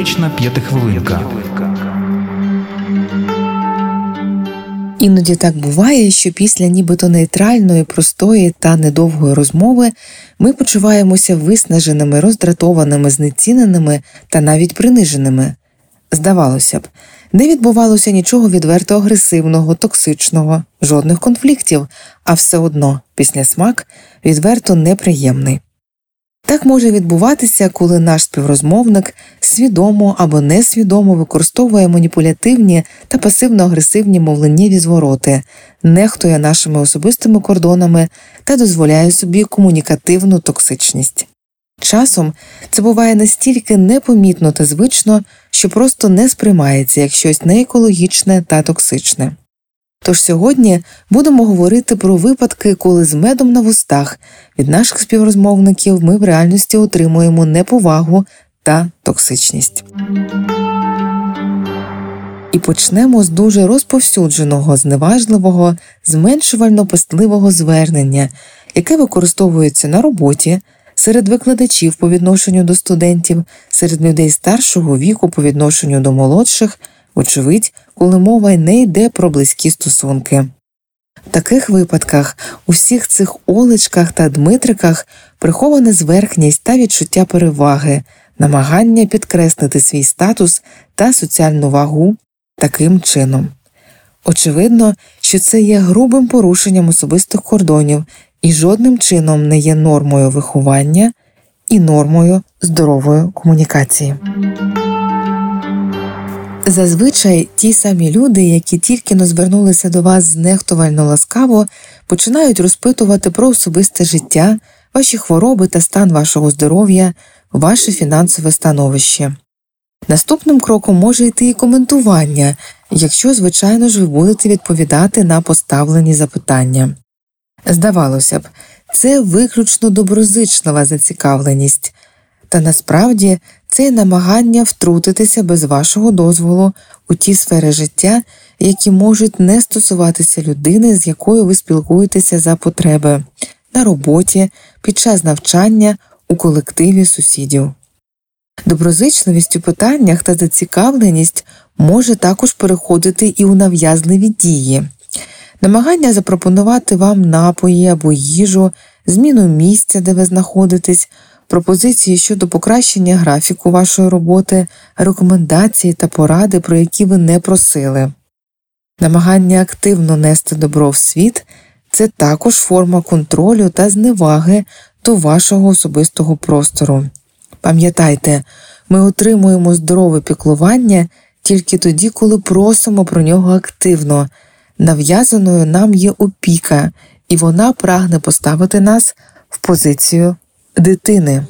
Терапевтична п'ятихвилинка. Іноді так буває, що після нібито нейтральної, простої та недовгої розмови ми почуваємося виснаженими, роздратованими, знеціненими та навіть приниженими. Здавалося б, не відбувалося нічого відверто агресивного, токсичного, жодних конфліктів, а все одно після смак відверто неприємний. Так може відбуватися, коли наш співрозмовник свідомо або несвідомо використовує маніпулятивні та пасивно-агресивні мовленнєві звороти, нехтує нашими особистими кордонами та дозволяє собі комунікативну токсичність. Часом це буває настільки непомітно та звично, що просто не сприймається як щось неекологічне та токсичне. Тож сьогодні будемо говорити про випадки, коли з медом на вустах від наших співрозмовників ми в реальності отримуємо неповагу та токсичність. І почнемо з дуже розповсюдженого, зневажливого, зменшувально пестливого звернення, яке використовується на роботі, серед викладачів по відношенню до студентів, серед людей старшого віку по відношенню до молодших, вочевидь, коли мова не йде про близькі стосунки. В таких випадках у всіх цих олечках та дмитриках прихована зверхність та відчуття переваги, намагання підкреслити свій статус та соціальну вагу таким чином. Очевидно, що це є грубим порушенням особистих кордонів і жодним чином не є нормою виховання і нормою здорової комунікації. Зазвичай ті самі люди, які тільки но звернулися до вас знехтувально ласкаво, починають розпитувати про особисте життя, ваші хвороби та стан вашого здоров'я, ваше фінансове становище. Наступним кроком може йти і коментування, якщо, звичайно ж, ви будете відповідати на поставлені запитання. Здавалося б, це виключно доброзичлива зацікавленість, та насправді це намагання втрутитися без вашого дозволу у ті сфери життя, які можуть не стосуватися людини, з якою ви спілкуєтеся за потреби, на роботі, під час навчання, у колективі сусідів. Доброзичливість у питаннях та зацікавленість може також переходити і у нав'язливі дії, намагання запропонувати вам напої або їжу, зміну місця, де ви знаходитесь пропозиції щодо покращення графіку вашої роботи, рекомендації та поради, про які ви не просили. Намагання активно нести добро в світ це також форма контролю та зневаги до вашого особистого простору. Пам'ятайте, ми отримуємо здорове піклування тільки тоді, коли просимо про нього активно, нав'язаною нам є опіка, і вона прагне поставити нас в позицію дитини.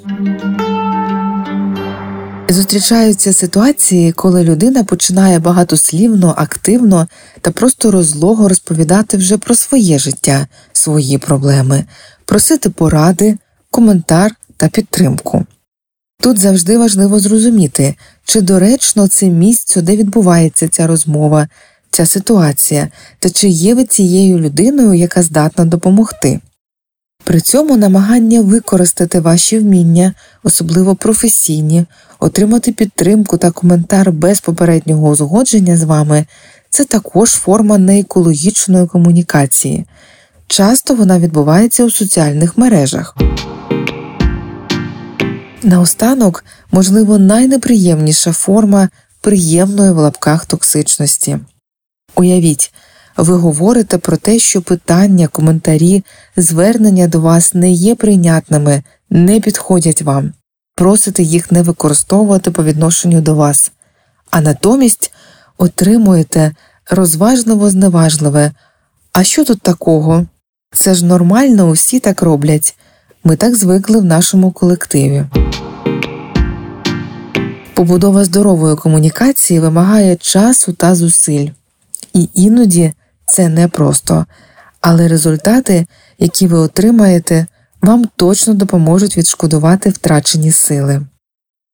Зустрічаються ситуації, коли людина починає багатослівно, активно та просто розлого розповідати вже про своє життя, свої проблеми, просити поради, коментар та підтримку. Тут завжди важливо зрозуміти, чи доречно це місце, де відбувається ця розмова, ця ситуація, та чи є ви цією людиною, яка здатна допомогти. При цьому намагання використати ваші вміння, особливо професійні, отримати підтримку та коментар без попереднього узгодження з вами це також форма неекологічної комунікації. Часто вона відбувається у соціальних мережах. Наостанок, можливо, найнеприємніша форма приємної в лапках токсичності. Уявіть, ви говорите про те, що питання, коментарі, звернення до вас не є прийнятними, не підходять вам, просите їх не використовувати по відношенню до вас, а натомість отримуєте розважливо зневажливе. А що тут такого? Це ж нормально, усі так роблять. Ми так звикли в нашому колективі. Побудова здорової комунікації вимагає часу та зусиль, і іноді це непросто, але результати, які ви отримаєте, вам точно допоможуть відшкодувати втрачені сили.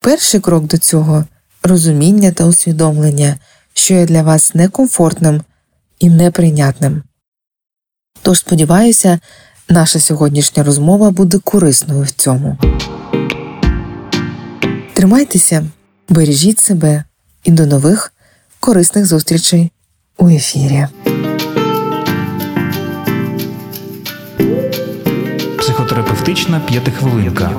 Перший крок до цього розуміння та усвідомлення, що є для вас некомфортним і неприйнятним. Тож, сподіваюся, наша сьогоднішня розмова буде корисною в цьому. Тримайтеся Бережіть себе і до нових корисних зустрічей у ефірі. Психотерапевтична п'ятихвилинка.